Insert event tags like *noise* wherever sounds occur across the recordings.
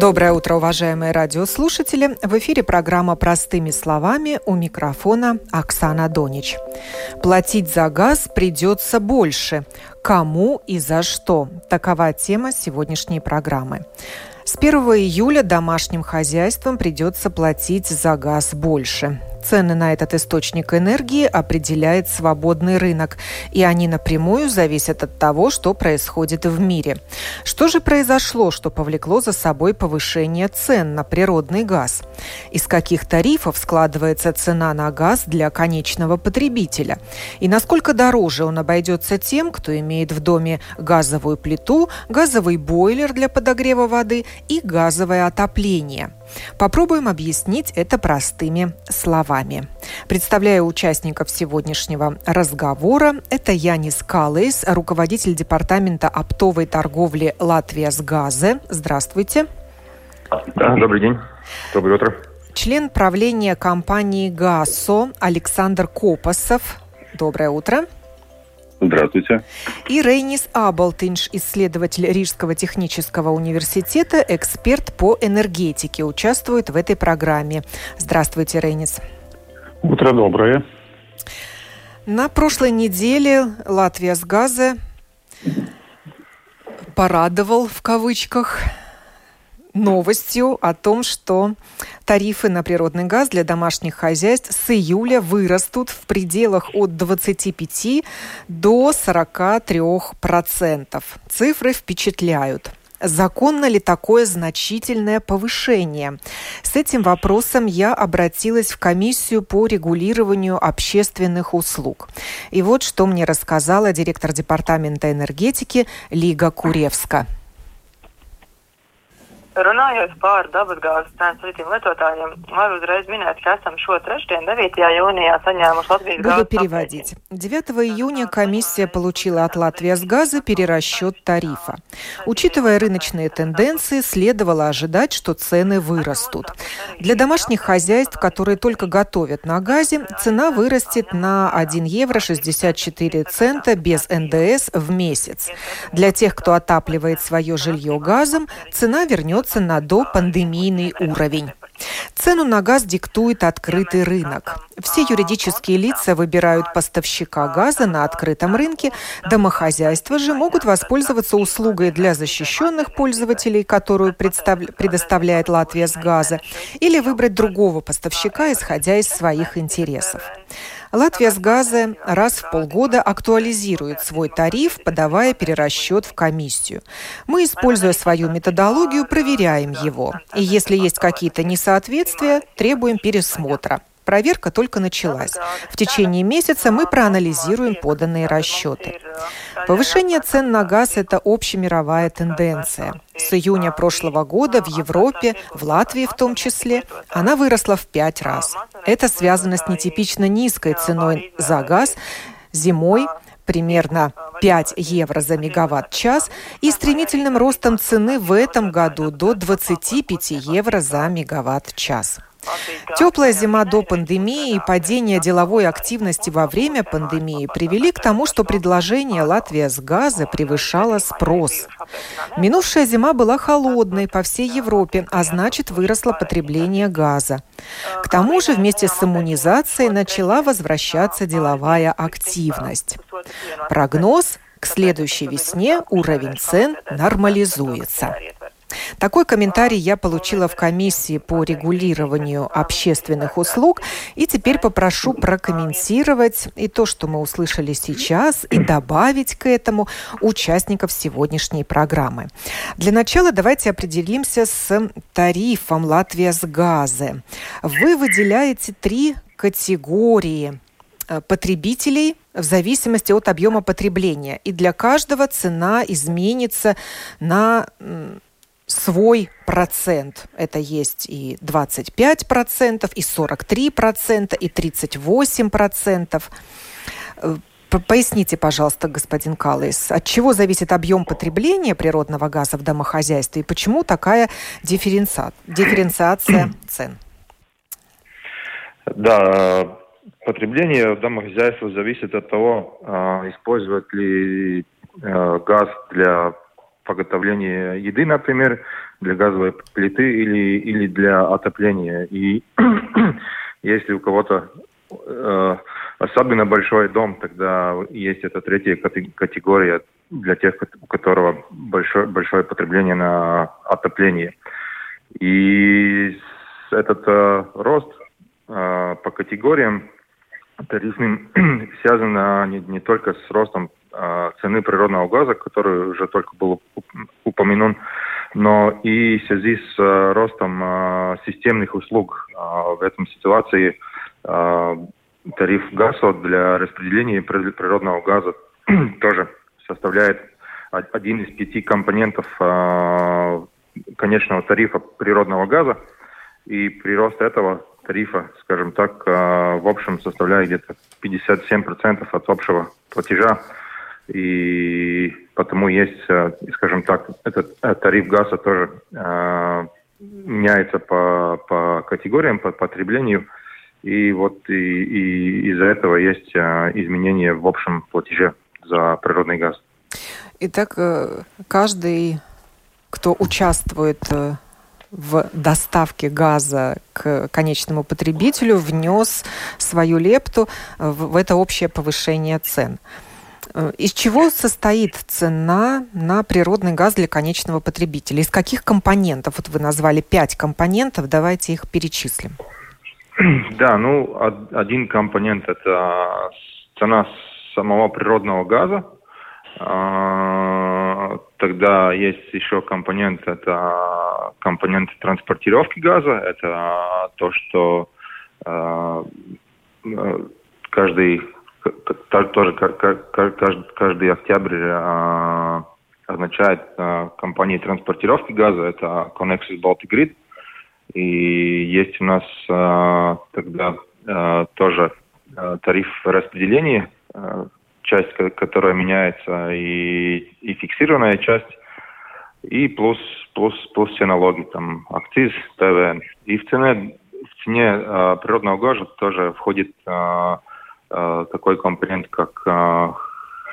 Доброе утро, уважаемые радиослушатели. В эфире программа «Простыми словами» у микрофона Оксана Донич. Платить за газ придется больше. Кому и за что? Такова тема сегодняшней программы. С 1 июля домашним хозяйствам придется платить за газ больше. Цены на этот источник энергии определяет свободный рынок, и они напрямую зависят от того, что происходит в мире. Что же произошло, что повлекло за собой повышение цен на природный газ? Из каких тарифов складывается цена на газ для конечного потребителя? И насколько дороже он обойдется тем, кто имеет в доме газовую плиту, газовый бойлер для подогрева воды и газовое отопление – Попробуем объяснить это простыми словами. Представляю участников сегодняшнего разговора. Это Янис Калейс, руководитель департамента оптовой торговли «Латвия с газе». Здравствуйте. Да, добрый день. Доброе утро. Член правления компании «ГАСО» Александр Копосов. Доброе утро. Здравствуйте. И Рейнис Абалтинш, исследователь Рижского технического университета, эксперт по энергетике, участвует в этой программе. Здравствуйте, Рейнис. Утро доброе. На прошлой неделе Латвия с газа порадовал в кавычках новостью о том, что тарифы на природный газ для домашних хозяйств с июля вырастут в пределах от 25 до 43 процентов. Цифры впечатляют. Законно ли такое значительное повышение? С этим вопросом я обратилась в комиссию по регулированию общественных услуг. И вот что мне рассказала директор департамента энергетики Лига Куревска. Runājot par dabasgāzes cenu citiem lietotājiem, varu uzreiz minēt, ka esam šo trešdienu 9. jūnijā saņēmuši Латвijas Буду переводить. 9 июня комиссия получила от Латвии с газа перерасчет тарифа. Учитывая рыночные тенденции, следовало ожидать, что цены вырастут. Для домашних хозяйств, которые только готовят на газе, цена вырастет на 1 евро 64 цента без НДС в месяц. Для тех, кто отапливает свое жилье газом, цена вернется вернется на допандемийный уровень. Цену на газ диктует открытый рынок. Все юридические лица выбирают поставщика газа на открытом рынке. Домохозяйства же могут воспользоваться услугой для защищенных пользователей, которую предоставляет Латвия с газа, или выбрать другого поставщика, исходя из своих интересов. Латвия с газа раз в полгода актуализирует свой тариф, подавая перерасчет в комиссию. Мы, используя свою методологию, проверяем его. И если есть какие-то несоответствия, требуем пересмотра. Проверка только началась. В течение месяца мы проанализируем поданные расчеты. Повышение цен на газ – это общемировая тенденция. С июня прошлого года в Европе, в Латвии в том числе, она выросла в пять раз. Это связано с нетипично низкой ценой за газ зимой примерно 5 евро за мегаватт-час и стремительным ростом цены в этом году до 25 евро за мегаватт-час. Теплая зима до пандемии и падение деловой активности во время пандемии привели к тому, что предложение Латвия с газа превышало спрос. Минувшая зима была холодной по всей Европе, а значит выросло потребление газа. К тому же вместе с иммунизацией начала возвращаться деловая активность. Прогноз к следующей весне уровень цен нормализуется. Такой комментарий я получила в комиссии по регулированию общественных услуг, и теперь попрошу прокомментировать и то, что мы услышали сейчас, и добавить к этому участников сегодняшней программы. Для начала давайте определимся с тарифом Латвия с газы. Вы выделяете три категории э, потребителей в зависимости от объема потребления. И для каждого цена изменится на свой процент. Это есть и 25 процентов, и 43 процента, и 38 процентов. Поясните, пожалуйста, господин Каллес, от чего зависит объем потребления природного газа в домохозяйстве и почему такая дифференциация, дифференциация *clears throat* цен? Да, потребление в домохозяйстве зависит от того, а, использовать ли э, газ для приготовления еды, например, для газовой плиты или, или для отопления. И *clears throat* если у кого-то э, особенно большой дом, тогда есть эта третья категория для тех, у которого большое, большое потребление на отопление. И этот э, рост э, по категориям тарифным *clears throat* связан э, не, не только с ростом цены природного газа, который уже только был упомянут, но и в связи с э, ростом э, системных услуг в этом ситуации тариф газа для распределения природного газа *clears throat* тоже составляет один из пяти компонентов конечного тарифа природного газа. И прирост этого тарифа, скажем так, в общем составляет где-то 57% от общего платежа. И потому есть, э, скажем так, этот тариф газа тоже меняется по, по категориям, по потреблению. И вот и, и из-за этого есть а, изменения в общем платеже за природный газ. Итак, э, каждый, кто участвует э, в доставке газа к конечному потребителю, внес свою лепту в это общее повышение цен. Э, из чего состоит цена на природный газ для конечного потребителя? Из каких компонентов? Вот вы назвали пять компонентов, давайте их перечислим. *clears throat* Да, ну, один компонент – это цена самого природного газа. А, тогда есть еще компонент – это компонент транспортировки газа. Это то, что а, каждый тоже каждый, каждый октябрь а, означает компании транспортировки газа. Это Connexus Baltic Grid – и есть у нас э, тогда э, тоже э, тариф распределения, э, часть, которая меняется, и, и фиксированная часть, и плюс, плюс, плюс все налоги, там, акциз, ТВН. И в цене, в цене э, природного газа тоже входит э, э, такой компонент, как э,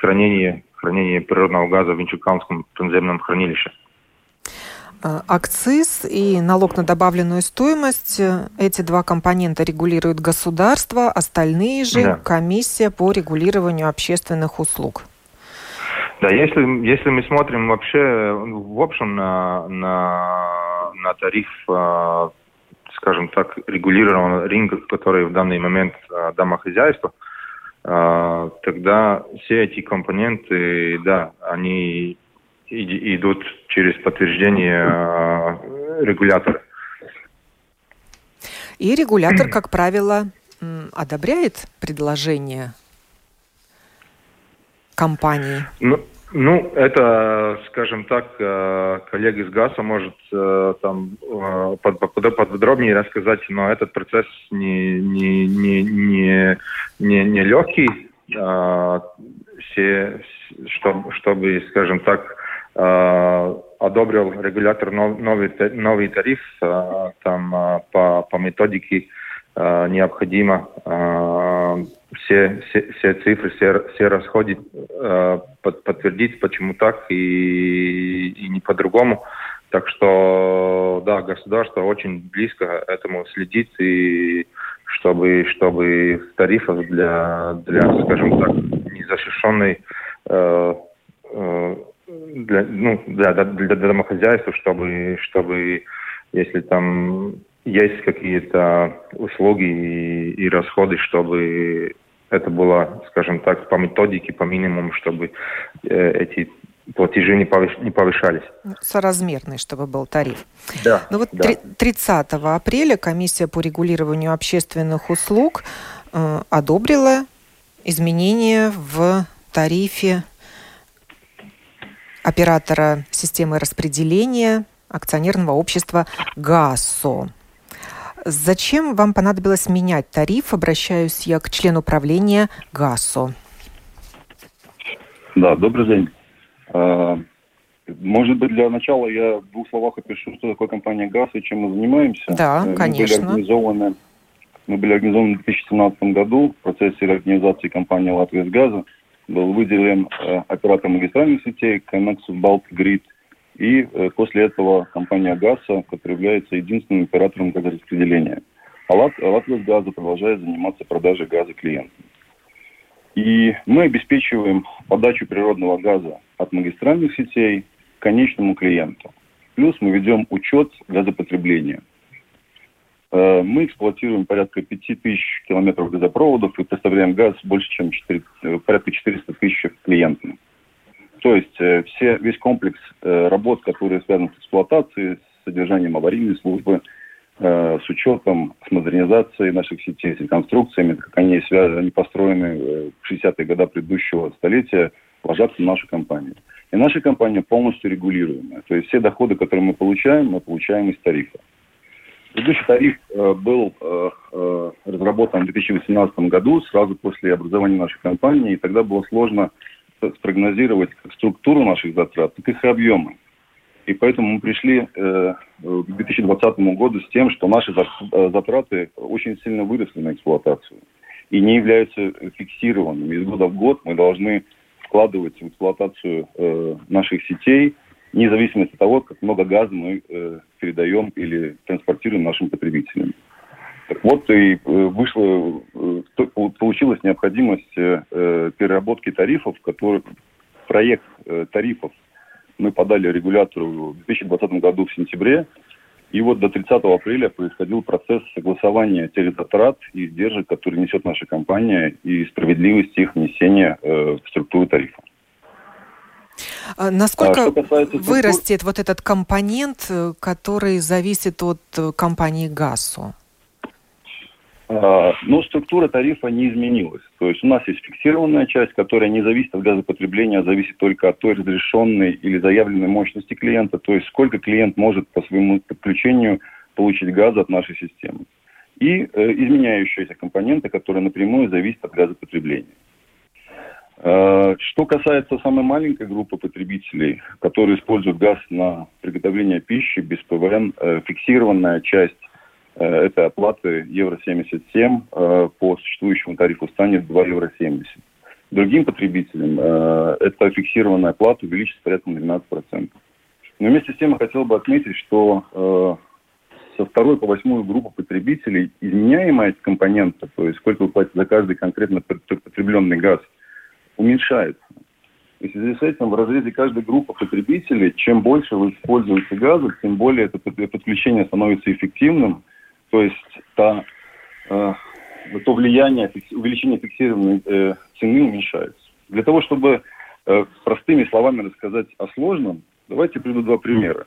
хранение, хранение природного газа в Инчуканском подземном хранилище. Э, акциз и налог на добавленную стоимость. Э, эти два компонента регулирует государство, остальные же да. комиссия по регулированию общественных услуг. Да, если, если мы смотрим вообще в общем на, на, на тариф, э, скажем так, регулированного рынка, который в данный момент домохозяйство, тогда все эти компоненты, да, они идут через подтверждение э, регулятора. И регулятор, *clears throat* как правило, одобряет предложение компании? Ну, ну, это, скажем так, э, коллега из ГАСа может э, там подробнее рассказать, но этот процесс не, не, не, не, не, не легкий, а, все, чтобы, чтобы, скажем так, Э, одобрил регулятор новый, новый тариф, э, там э, по, по методике необходимо все, все, все цифры, все, все расходы подтвердить, почему так и, и не по-другому. Так что, да, государство очень близко этому следит, и чтобы, чтобы тарифов для, для скажем так, незащищенной э, э, для, ну, для, для домохозяйства, чтобы, чтобы если там есть какие-то услуги и, и расходы, чтобы это было, скажем так, по методике, по минимуму, чтобы э, эти платежи не, повыш, не повышались. Соразмерный, чтобы был тариф. Да. Ну вот да. 30 апреля комиссия по регулированию общественных услуг э, одобрила изменения в тарифе оператора системы распределения акционерного общества ГАСО. Зачем вам понадобилось менять тариф? Обращаюсь я к члену правления ГАСО. Да, добрый день. А, может быть, для начала я в двух словах опишу, что такое компания ГАЗ и чем мы занимаемся. Да, мы конечно. Были организованы, мы были организованы в 2017 году в процессе реорганизации компании «Латвия с газа». Был выделен э, оператор магистральных сетей Connexus Baltic Grid. И э, после этого компания ГАЗа, которая является единственным оператором газораспределения. А Лат, Латвия с газа продолжает заниматься продажей газа клиентам. И мы обеспечиваем подачу природного газа от магистральных сетей к конечному клиенту. Плюс мы ведем учет газопотребления. Э, мы эксплуатируем порядка 5000 километров газопроводов и поставляем газ больше, чем 4, э, порядка 400 тысяч клиентам. То есть э, все, весь комплекс работ, которые связаны с эксплуатацией, с содержанием аварийной службы, с учетом, с модернизацией наших сетей, с реконструкциями, как они связаны, они построены в 60-е годы предыдущего столетия, ложатся в нашу компанию. И наша компания полностью регулируемая. То есть все доходы, которые мы получаем, мы получаем из тарифа. Предыдущий тариф э, был э, э, разработан в 2018 году, сразу после образования нашей компании, и тогда было сложно спрогнозировать как структуру наших затрат, так и их объемы. И поэтому мы пришли э, к 2020 году с тем, что наши э, затраты очень сильно выросли на эксплуатацию и не являются фиксированными. Из года в год мы должны вкладывать в эксплуатацию э, наших сетей, вне зависимости от того, как много газа мы э, передаем или транспортируем нашим потребителям. Так вот и э, вышло, э, получилась необходимость переработки тарифов, который проект тарифов мы подали регулятору в 2020 году в сентябре, и вот до 30 апреля происходил процесс согласования тех затрат и издержек, которые несет наша компания, и справедливости их внесения э, в структуру тарифа. А насколько а касается вырастет вот этот компонент, э, который зависит от э, компании ГАСУ? А, ну, структура тарифа не изменилась. То есть у нас есть фиксированная часть, которая не зависит от газопотребления, а зависит только от той разрешенной или заявленной мощности клиента, то есть сколько клиент может по своему подключению получить газа от нашей системы. И э, изменяющиеся компоненты, которые напрямую зависят от газопотребления. Э, что касается самой маленькой группы потребителей, которые используют газ на приготовление пищи без ПВН, э, фиксированная часть этой оплаты евро 77 э, по существующему тарифу станет 2 евро 70. Другим потребителям э, эта фиксированная оплата увеличится порядка на 12%. Но вместе с тем я хотел бы отметить, что со второй по восьмую группу потребителей изменяемая компонента, то есть сколько вы платите за каждый конкретно потребленный газ, уменьшается. И в связи с этим в разрезе каждой группы потребителей, чем больше вы используете газа, тем более это подключение становится эффективным – то есть та, э, то влияние, увеличение фиксированной э, цены уменьшается. Для того, чтобы э, простыми словами рассказать о сложном, давайте приведу два примера.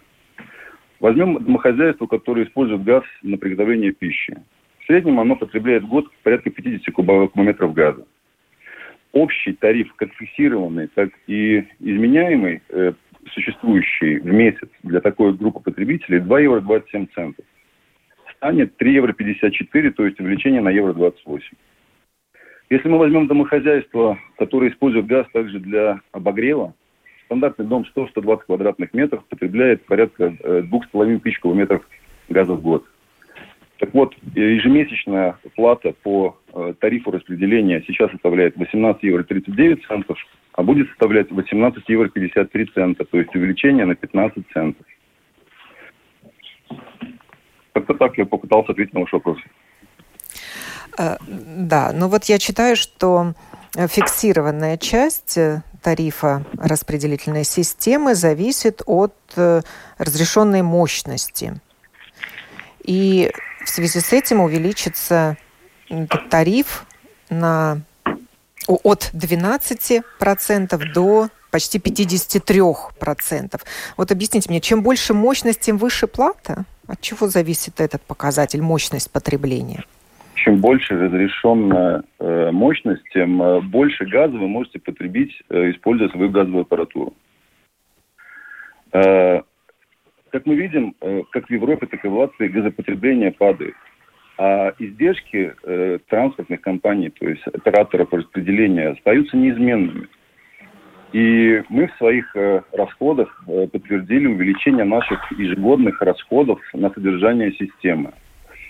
Возьмем домохозяйство, которое использует газ на приготовление пищи. В среднем оно потребляет в год порядка 50 кубометров газа. Общий тариф, как фиксированный, так и изменяемый, э, существующий в месяц для такой группы потребителей 2 евро 27 центов станет 3 евро 54, то есть увеличение на евро 28. Если мы возьмем домохозяйство, которое использует газ также для обогрева, стандартный дом 100-120 квадратных метров потребляет порядка 2,5 тысяч кубометров газа в год. Так вот, ежемесячная плата по э, тарифу распределения сейчас составляет 18 евро 39 центов, а будет составлять 18 евро 53 цента, то есть увеличение на 15 центов. Как-то так я попытался ответить на ваш вопрос. Э, да, ну вот я читаю, что фиксированная часть э, тарифа распределительной системы зависит от э, разрешенной мощности. И в связи с этим увеличится тариф на, от 12% до почти 53%. Вот объясните мне, чем больше мощность, тем выше плата? От чего зависит этот показатель, мощность потребления? Чем больше разрешенная э, мощность, тем э, больше газа вы можете потребить, э, используя свою газовую аппаратуру. Как мы видим, как в Европе, так и в Латвии газопотребление падает. А издержки транспортных компаний, то есть операторов распределения, остаются неизменными. И мы в своих э, расходах э, подтвердили увеличение наших ежегодных расходов на содержание системы.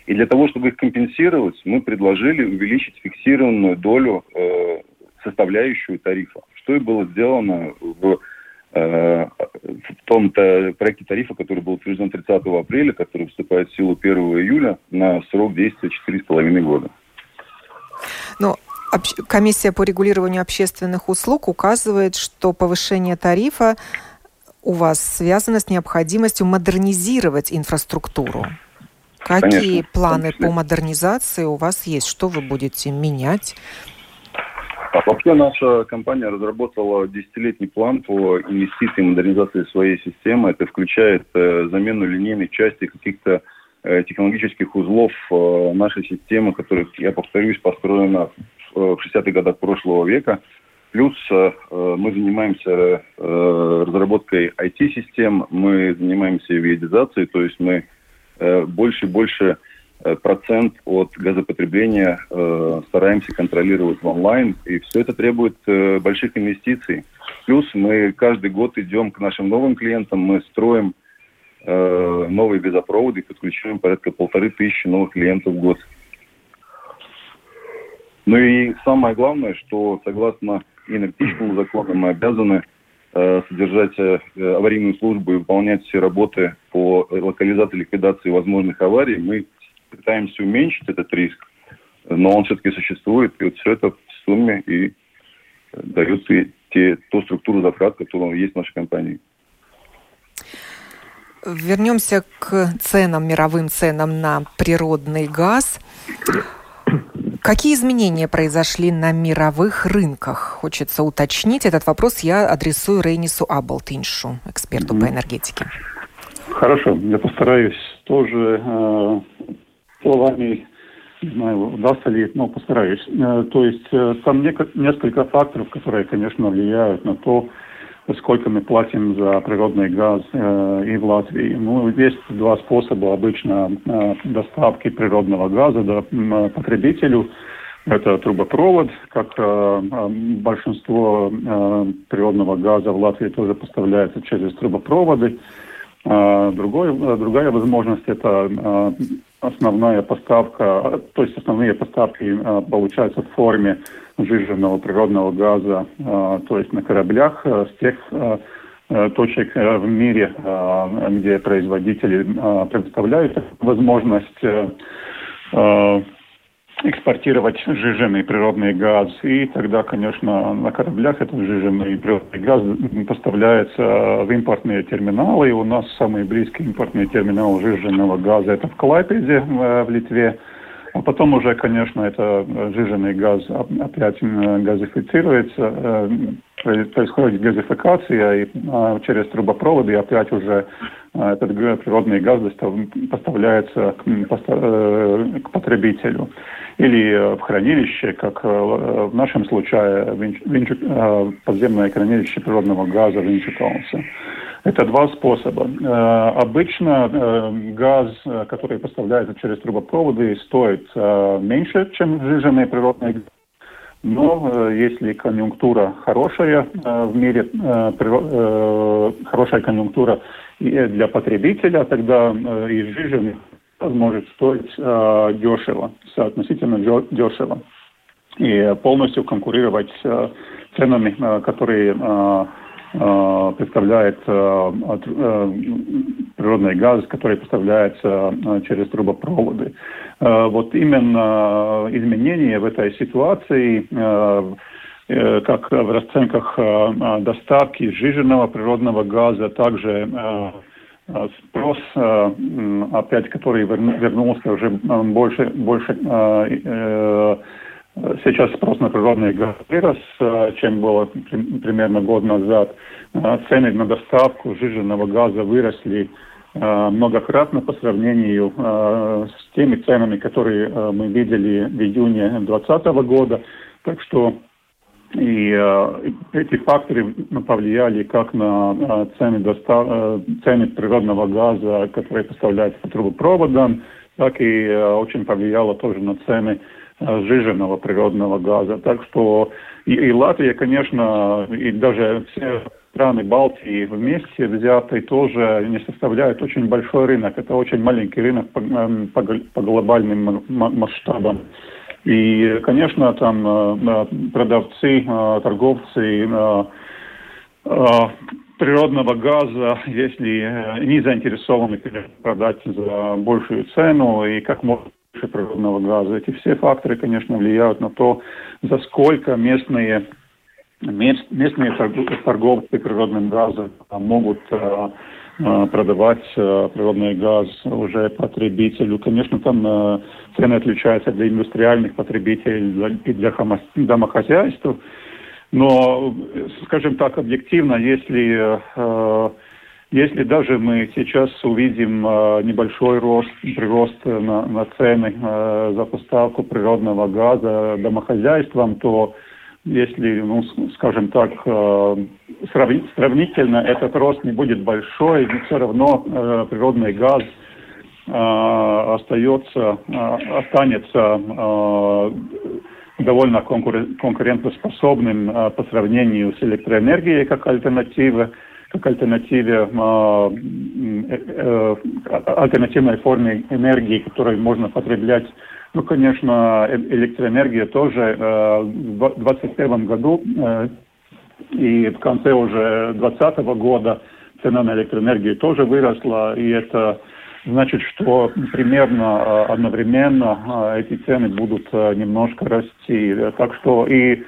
И для того, чтобы их компенсировать, мы предложили увеличить фиксированную долю, э, составляющую тарифа, что и было сделано в, в том -то проекте тарифа, который был утвержден 30 апреля, который вступает в силу 1 июля на срок действия 4,5 года. Но комиссия по регулированию общественных услуг указывает, что повышение тарифа у вас связано с необходимостью модернизировать инфраструктуру. Какие Конечно, планы по модернизации у вас есть? Что вы будете менять? А вообще наша компания разработала десятилетний план по инвестиции и модернизации своей системы. Это включает э, замену линейных частей каких-то э, технологических узлов э, нашей системы, которая, я повторюсь, построена в 60-х годах прошлого века. Плюс э, мы занимаемся э, разработкой IT-систем, мы занимаемся виодизацией, то есть мы э, больше и больше э, процент от газопотребления э, стараемся контролировать в онлайн, и все это требует э, больших инвестиций. Плюс мы каждый год идем к нашим новым клиентам, мы строим э, новые газопроводы, подключаем порядка полторы тысячи новых клиентов в год. Ну и самое главное, что согласно энергетическому закону мы обязаны э, содержать э, аварийную службу и выполнять все работы по локализации ликвидации возможных аварий. Мы пытаемся уменьшить этот риск, но он все-таки существует, и вот все это в сумме и дает и те, ту структуру затрат, которая есть в нашей компании. Вернемся к ценам, мировым ценам на природный газ. Какие изменения произошли на мировых рынках? Хочется уточнить. Этот вопрос я адресую Рейнису Аблтиншу, эксперту mm-hmm. по энергетике. Хорошо, я постараюсь тоже э, словами, не знаю, удастся ли, но постараюсь. Э, то есть э, там не, несколько факторов, которые, конечно, влияют на то, сколько мы платим за природный газ э, и в Латвии. Ну, есть два способа обычно э, доставки природного газа до э, потребителю. Это трубопровод, как э, э, большинство э, природного газа в Латвии тоже поставляется через трубопроводы. Э, другой, э, другая возможность это основная поставка, то есть основные поставки э, получаются в форме сжиженного природного газа, э, то есть на кораблях с тех точек в мире, где производители предоставляют возможность экспортировать сжиженный природный газ. И тогда, конечно, на кораблях этот сжиженный природный газ поставляется в импортные терминалы. И у нас самый близкий импортный терминал сжиженного газа это в Клайпеде в Литве. А потом уже, конечно, это сжиженный газ опять газифицируется, э, происходит газификация, и а, через трубопроводы опять уже этот природный газ поставляется к э, потребителю или э, в хранилище, как э, в нашем случае э, подземное хранилище природного газа Винчукаунса. Это два способа. Обычно газ, который поставляется через трубопроводы, стоит меньше, чем сжиженный природный газ. Но если конъюнктура хорошая в мире, хорошая конъюнктура для потребителя, тогда и сжиженный может стоить э, дешево, соотносительно дешево, и полностью конкурировать э, ценами, э, которые э, э, представляет э, э, природный газ, который поставляется э, через трубопроводы. Э, вот именно изменения в этой ситуации э, э как в расценках э, доставки сжиженного природного газа, также Э, спрос, э, опять, который вернулся уже э, больше, больше сейчас спрос на природный газ вырос, чем было примерно год назад. Цены на доставку сжиженного газа выросли многократно по сравнению с теми ценами, которые мы видели в июне 2020 года. Так что и э, эти факторы повлияли как на э, цены, достав... э, цены природного газа, которые поставляются по трубопроводам, так и э, очень повлияло тоже на цены сжиженного природного газа. Так что и, и Латвия, конечно, и даже все страны Балтии вместе взятые тоже не составляют очень большой рынок. Это очень маленький рынок по, по, по глобальным масштабам. И, конечно, там э, продавцы, э, торговцы э, природного газа, если не заинтересованы продать за большую цену и как можно природного газа. Эти все факторы, конечно, влияют на то, за сколько местные местные торговцы природным газом могут продавать природный газ уже потребителю. Конечно, там цены отличаются для индустриальных потребителей и для домохозяйств. Но, скажем так, объективно, если, если даже мы сейчас увидим небольшой рост, прирост на, на цены за поставку природного газа домохозяйствам, то если, ну, скажем так, сравнительно этот рост не будет большой, но все равно природный газ – остается, останется довольно конкурентоспособным по сравнению с электроэнергией как альтернатива, как альтернативе альтернативной форме энергии, которую можно потреблять. Ну, конечно, электроэнергия тоже в 2021 году и в конце уже 2020 года цена на электроэнергию тоже выросла, и это значит, что примерно э, одновременно э, эти цены будут э, немножко расти. Так что и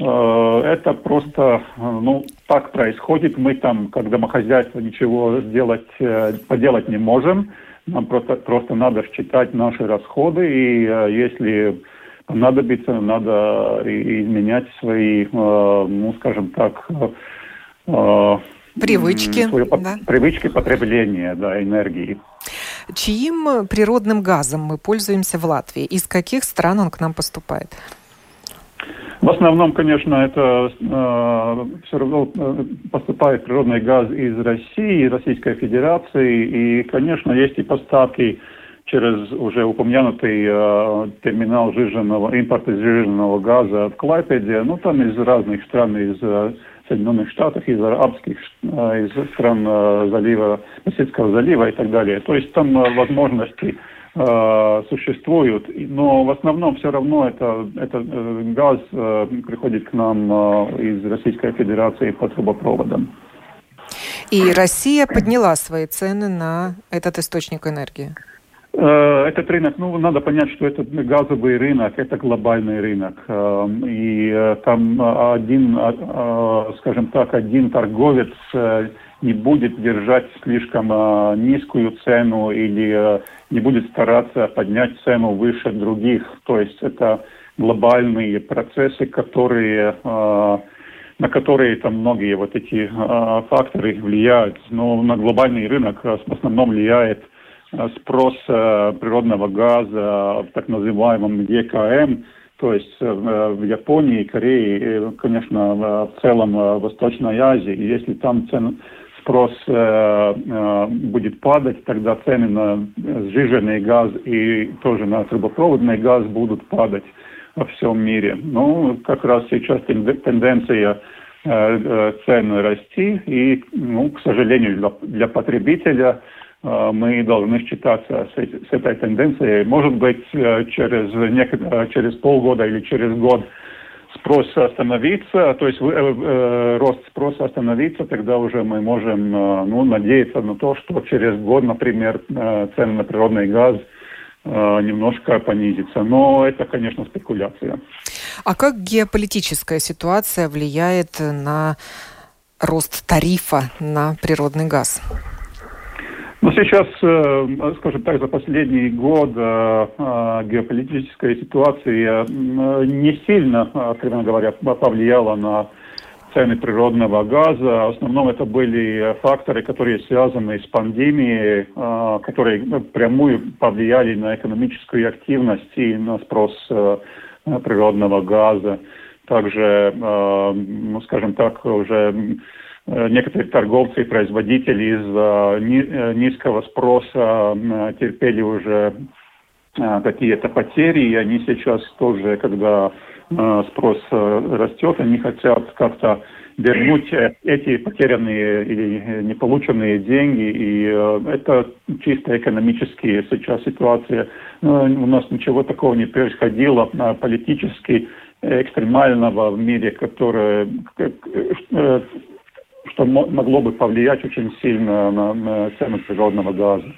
это просто, ну, так происходит. Мы там, как домохозяйство, ничего сделать, поделать не можем. Нам просто, просто надо считать наши расходы, и если понадобится, надо изменять свои, ну, скажем так, привычки, свое, да. привычки потребления да, энергии. Чьим природным газом мы пользуемся в Латвии? Из каких стран он к нам поступает? В основном, конечно, это э, все равно э, поступает природный газ из России, Российской Федерации. И, конечно, есть и поставки через уже упомянутый э, терминал жиженного, импорта жиженного газа в Клайпеде. Ну, там из разных стран, из э, Соединенных Штатах, из арабских, э, из стран э, залива, Персидского залива и так далее. То есть там э, возможности существуют, но в основном все равно это, это газ приходит к нам из Российской Федерации по трубопроводам. И Россия подняла свои цены на этот источник энергии. Э, этот рынок, ну, надо понять, что это газовый рынок, это глобальный рынок. Эм, и э, там один, э, скажем так, один торговец не будет держать слишком низкую цену или не будет стараться поднять цену выше других. То есть это глобальные процессы, которые на которые там многие вот эти факторы влияют. Но на глобальный рынок в основном влияет Э, спрос э, природного газа в так называемом ЕКМ, то есть э, в Японии, Корее, конечно, в целом в Восточной Азии. Если там цен, спрос будет падать, тогда цены на сжиженный газ и тоже на трубопроводный газ будут падать во всем мире. Ну, как раз сейчас тенденция цен расти, и, ну, к сожалению, для, для потребителя – Э, мы должны считаться с, с этой тенденцией. Может быть, э, через. Э, через полгода или через год спрос остановится, то есть э, рост спроса остановится, тогда уже мы можем ну, надеяться на то, что через год, например, цены на природный газ немножко понизится. Но это, конечно, спекуляция. А как геополитическая ситуация влияет на рост тарифа на природный газ? Ну, сейчас, э, скажем так, за последний год э, э, геополитическая ситуация не сильно, откровенно говоря, повлияла на цены природного газа. В основном это были факторы, которые связаны с пандемией, которые прямую повлияли на экономическую активность и на спрос природного газа. Также, ну, скажем так, уже Э, некоторые торговцы и производители из-за э, низкого спроса терпели уже какие-то потери, и они сейчас тоже, когда спрос растет, они хотят как-то вернуть эти потерянные и неполученные деньги. И это чисто экономические сейчас ситуация. У нас ничего такого не происходило политически экстремального в мире, которое что могло бы повлиять очень сильно на, на цену природного газа.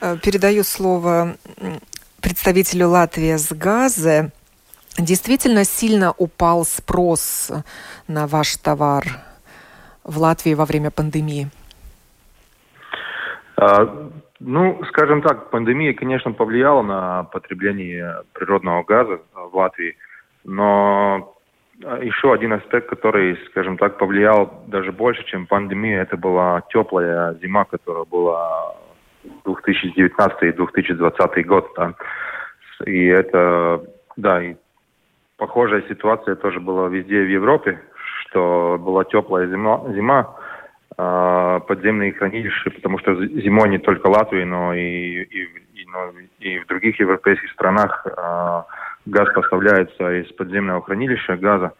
Э, передаю слово представителю Латвии с газа. Действительно сильно упал спрос на ваш товар в Латвии во время пандемии? А, ну, скажем так, пандемия, конечно, повлияла на потребление природного газа в Латвии, но еще один аспект, который, скажем так, повлиял даже больше, чем пандемия, это была теплая зима, которая была 2019 и 2020 год. Да. И это, да, и похожая ситуация тоже была везде в Европе, что была теплая зима, зима э, подземные хранилища, потому что зимой не только Латвии, но и, и, и, но и в других европейских странах э, газ поставляется из подземного хранилища газа,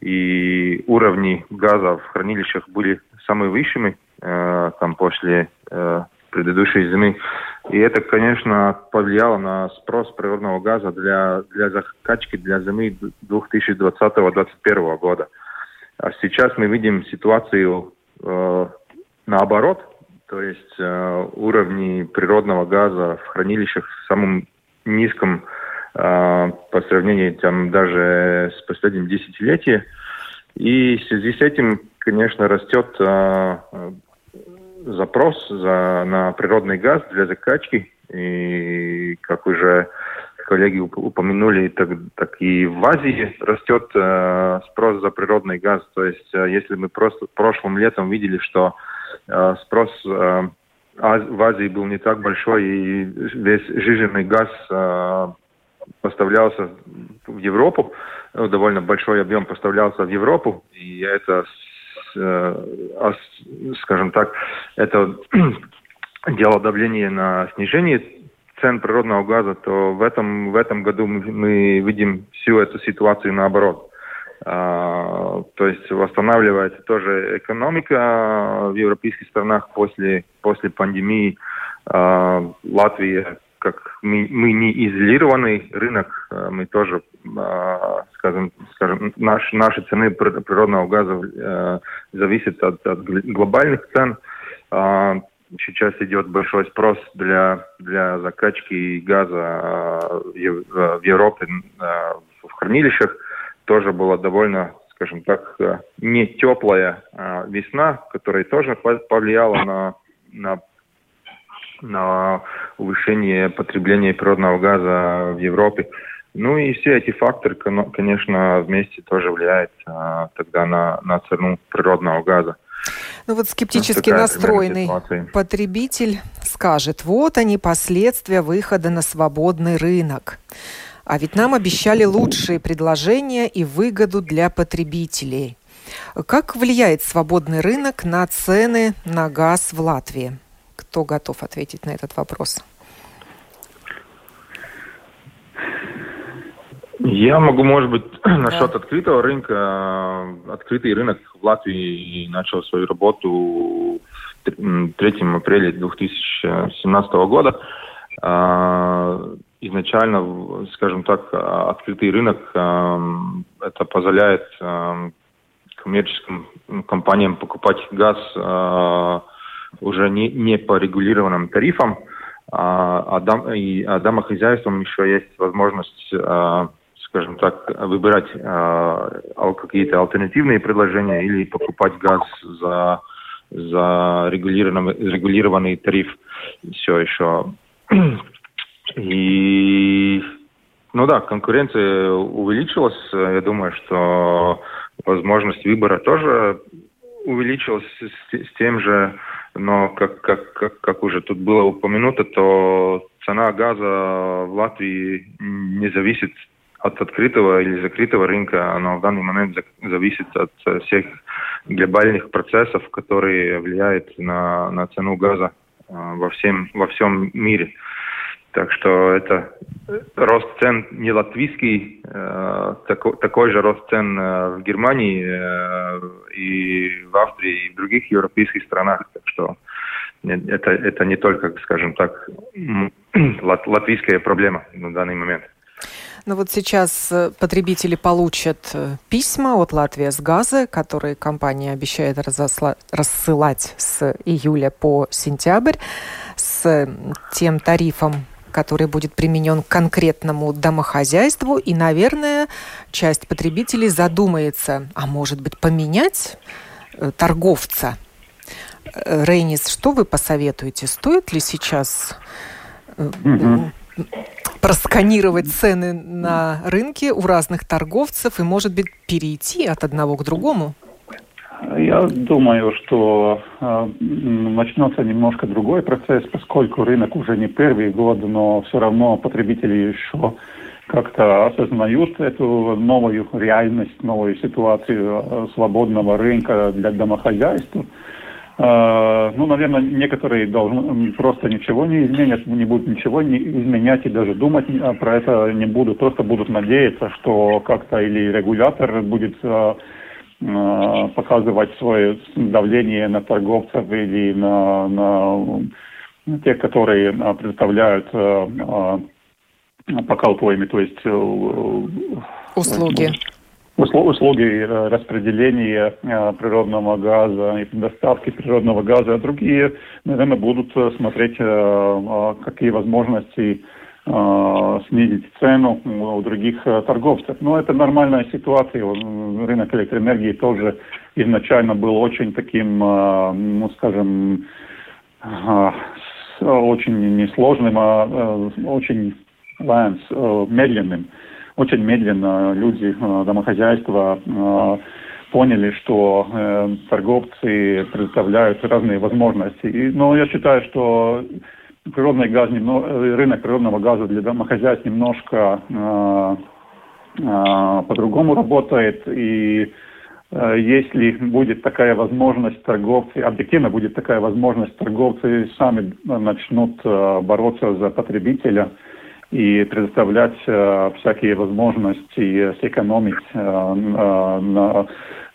и уровни газа в хранилищах были самыми высшими э, там после э, предыдущей зимы. И это, конечно, повлияло на спрос природного газа для, для закачки для зимы 2020-2021 года. А сейчас мы видим ситуацию э, наоборот, то есть э, уровни природного газа в хранилищах в самом низком э, по сравнению там даже с последним десятилетием. И в связи с этим, конечно, растет э, запрос за, на природный газ для закачки. И как уже коллеги упомянули, так, так и в Азии растет э, спрос за природный газ. То есть, э, если мы просто прошлым летом видели, что э, спрос э, в Азии был не так большой, и весь жиженный газ поставлялся в Европу, ну, довольно большой объем поставлялся в Европу, и это Э, скажем так, это *clears throat* дело давления на снижение цен природного газа, то в этом, в этом году мы видим всю эту ситуацию наоборот. А, то есть восстанавливается тоже экономика в европейских странах после, после пандемии. А, Латвия как мы, мы не изолированный рынок, э, мы тоже, а, скажем, скажем наш, наши цены природного газа э, зависят от, от глобальных цен. А, сейчас идет большой спрос для, для закачки газа а, в Европе в хранилищах. Тоже была довольно, скажем так, э, не теплая весна, которая тоже повлияла на на увеличение потребления природного газа в Европе. Ну и все эти факторы, конечно, вместе тоже влияют а, тогда на, на цену природного газа. Ну вот скептически настроенный потребитель скажет, вот они последствия выхода на свободный рынок. А ведь нам обещали лучшие предложения и выгоду для потребителей. Как влияет свободный рынок на цены на газ в Латвии? Кто готов ответить на этот вопрос? Я могу, может быть, *clears throat* насчет да. открытого рынка. Открытый рынок в Латвии начал свою работу 3 апреля 2017 года. А, изначально, скажем так, открытый рынок это позволяет коммерческим компаниям покупать газ уже не, не по регулированным тарифам, а, а, дом, и, а домохозяйствам еще есть возможность, а, скажем так, выбирать а, какие-то альтернативные предложения или покупать газ за, за регулированный, регулированный тариф все еще. И ну да, конкуренция увеличилась. Я думаю, что возможность выбора тоже увеличилась с, с тем же но как, как, как, как уже тут было упомянуто, то цена газа в Латвии не зависит от открытого или закрытого рынка, она в данный момент зависит от всех глобальных процессов, которые влияют на, на цену газа а, во всем, во всем мире. Так что это рост цен не латвийский, э, такой, такой же рост цен э, в Германии э, и в Австрии и в других европейских странах. Так что это, это не только, скажем так, *clears throat* латвийская проблема на данный момент. Ну вот сейчас э, потребители получат э, письма от Латвии с газа, которые компания обещает разосла... рассылать с июля по сентябрь с тем тарифом, который будет применен к конкретному домохозяйству. И, наверное, часть потребителей задумается, а может быть поменять э, торговца. Рейнис, что вы посоветуете? Стоит ли сейчас угу просканировать цены на рынке у разных торговцев и, может быть, перейти от одного к другому? Я думаю, что э, начнется немножко другой процесс, поскольку рынок уже не первый год, но все равно потребители еще как-то осознают эту новую реальность, новую ситуацию э, свободного рынка для домохозяйства. А, ну, наверное, некоторые должны, просто ничего не изменят, не будут ничего не изменять и даже думать про это не будут, просто будут надеяться, что как-то или регулятор будет а, а, показывать свое давление на торговцев или на, на тех, которые представляют покалпуями, то есть э, услуги. Услуги э, распределения э, природного газа и доставки природного газа, а другие, наверное, будут э, смотреть, какие возможности снизить цену у других торговцев. Но это нормальная ситуация. Рынок электроэнергии тоже изначально был очень таким, ну, скажем, очень несложным, а очень медленным очень медленно люди, э, домохозяйства э, поняли, что э, торговцы предоставляют разные возможности. Но я считаю, что природный газ, рынок природного газа для домохозяйств немножко э, э, по-другому работает. И э, если будет такая возможность, торговцы, объективно будет такая возможность, торговцы сами начнут э, бороться за потребителя – и предоставлять э, всякие возможности сэкономить э, э, на,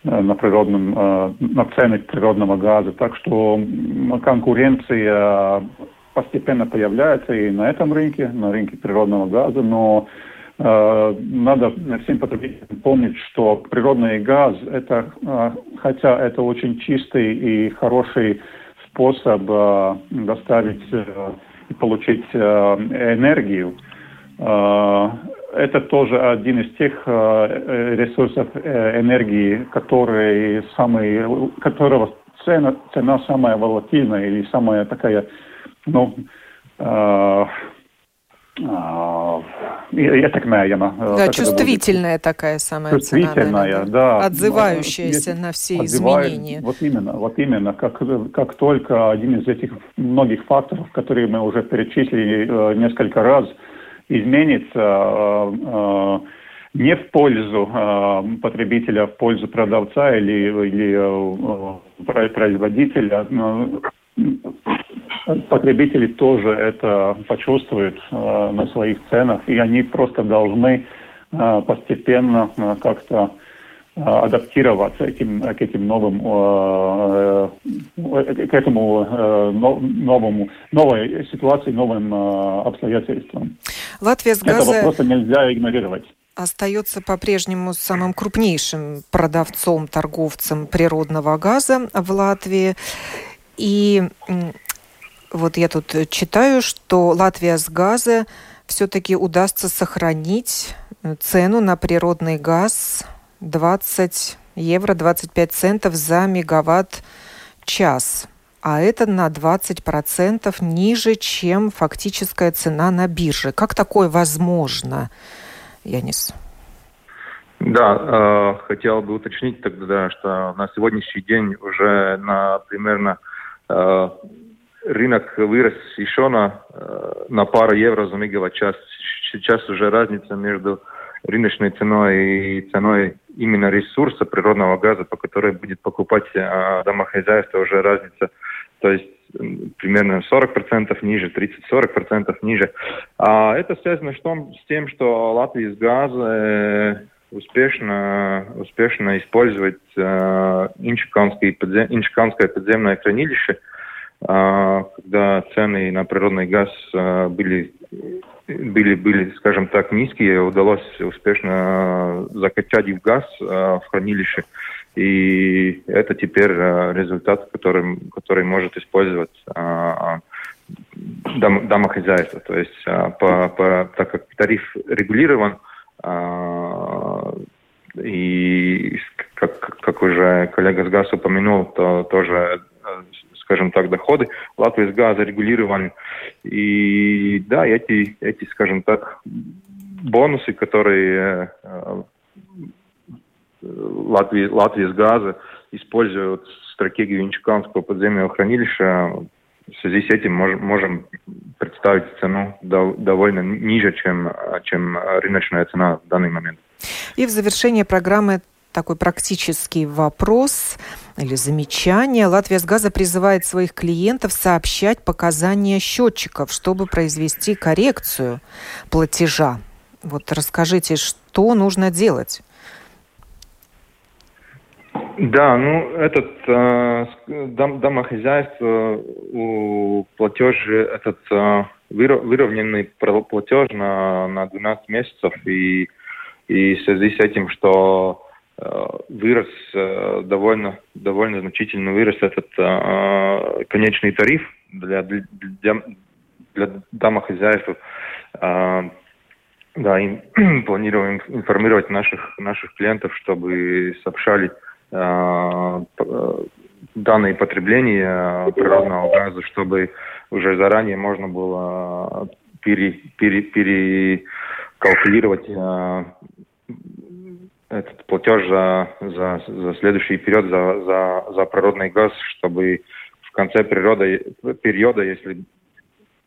на природном, э, на цены природного газа. Так что конкуренция постепенно появляется и на этом рынке, на рынке природного газа, но э, надо всем потребителям помнить, что природный газ, это, э, хотя это очень чистый и хороший способ э, доставить э, и получить э, энергию. Э, это тоже один из тех э, ресурсов энергии, который самый, которого цена, цена самая волатильная или самая такая, ну, ietekmējama. Да, чувствительная такая самая чувствительная, цена, да. Отзывающаяся Есть, на все отзывает, изменения. Вот именно, вот именно. Как, как только один из этих многих факторов, которые мы уже перечислили э, несколько раз, изменится э, э, не в пользу э, потребителя, а в пользу продавца или, или э, производителя, потребители тоже это почувствуют э, на своих ценах, и они просто должны э, постепенно э, как-то адаптироваться этим, к этим новым, к этому новому, новой ситуации, новым обстоятельствам. Латвия с газа... Это просто нельзя игнорировать остается по-прежнему самым крупнейшим продавцом, торговцем природного газа в Латвии. И вот я тут читаю, что Латвия с газа все-таки удастся сохранить э, цену на природный газ 20 евро 25 центов за мегаватт-час. А это на 20% ниже, чем фактическая цена на бирже. Как такое возможно, Янис? Да, э, хотел бы уточнить тогда, что на сегодняшний день уже на примерно э, рынок вырос еще на, э, на пару евро за мегаватт-час. Сейчас уже разница между рыночной ценой и ценой именно ресурса природного газа, по которой будет покупать э, домохозяйство, уже разница. То есть примерно 40% ниже, 30-40% ниже. А это связано с тем, что Латвия с газа успешно, успешно использовать э, подзем, инчиканское подземное хранилище, э, когда цены на природный газ э, были, были, были, скажем так, низкие, удалось успешно закачать в газ э, в хранилище. И это теперь результат, который, который может использовать дом, домохозяйство. То есть, по, по, так как тариф регулирован, а, и как, как уже коллега с ГАЗ упомянул, то тоже, скажем так, доходы Латвии с газа регулированы. И да, эти, эти, скажем так, бонусы, которые э, Латвия, Латвия с газа используют стратегию Инчуканского подземного хранилища, в связи с этим можем, можем представить цену довольно ниже, чем, чем рыночная цена в данный момент. И в завершение программы такой практический вопрос или замечание. Латвия с газа призывает своих клиентов сообщать показания счетчиков, чтобы произвести коррекцию платежа. Вот расскажите, что нужно делать? Да, ну этот э, дом, домохозяйство у платеж этот э, выровненный платеж на, на 12 месяцев и, и в связи с этим, что э, вырос э, довольно, довольно значительно вырос этот э, конечный тариф для, для, для домохозяйств. Э, да, и *clears throat* планируем информировать наших, наших клиентов, чтобы сообщали Э, данные потребления природного газа, чтобы уже заранее можно было пере, пере, перекалкулировать э, этот платеж за, за, за следующий период за, за, за природный газ, чтобы в конце периода, периода если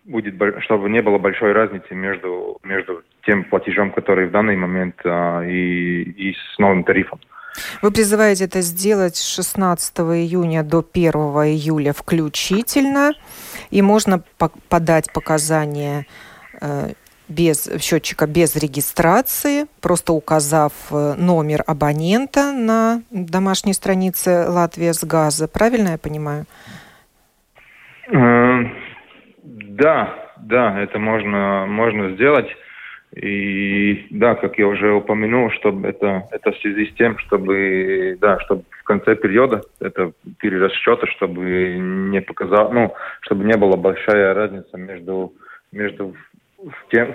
будет, чтобы не было большой разницы между, между тем платежом, который в данный момент, а, и, и с новым тарифом. Вы призываете это сделать с 16 июня до 1 июля включительно, и можно по подать показания э, без счетчика без регистрации, просто указав э, номер абонента на домашней странице Латвия с газа. Правильно я понимаю? Э, да, да, это можно, можно сделать. И да, как я уже упомянул, чтобы это, это в связи с тем, чтобы, да, чтобы в конце периода, это перерасчета, чтобы не показал, ну, чтобы не была большая разница между, между тем,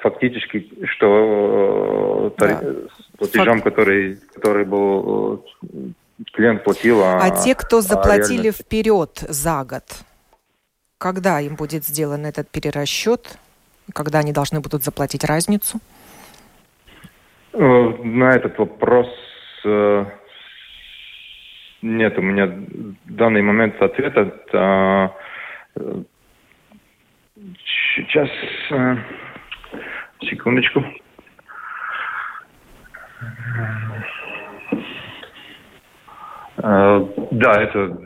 фактически, что да. платежом, Фак... который, который был клиент платил. А, а те, кто а заплатили а вперед за год, когда им будет сделан этот перерасчет? Когда они должны будут заплатить разницу? Э, на этот вопрос э, нет у меня в данный момент ответа. Э, сейчас, секундочку. Да, это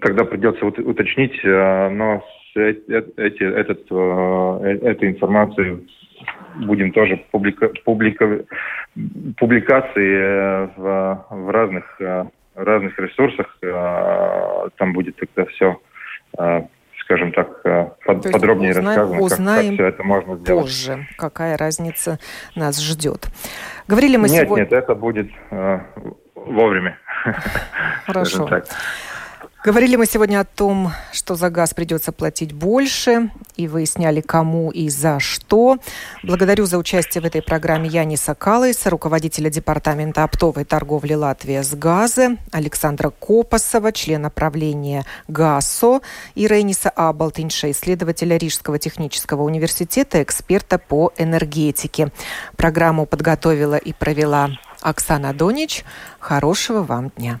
тогда придется уточнить, но эти, этот, э, эту информацию будем тоже публика, публика, публикации э, в, в разных, э, разных ресурсах. Там будет тогда все скажем так, под, подробнее узнаем, рассказано, узнаем как, как все это можно сделать. позже, какая разница нас ждет. Говорили мы нет, сегодня... Нет, это будет э, вовремя. *laughs* Хорошо. Говорили мы сегодня о том, что за газ придется платить больше, и выясняли, кому и за что. Благодарю за участие в этой программе Яниса Калайса, руководителя Департамента оптовой торговли Латвии с газы, Александра Копасова, члена правления ГАСО, и Рейниса Абалтинша, исследователя Рижского технического университета, эксперта по энергетике. Программу подготовила и провела Оксана Донич. Хорошего вам дня.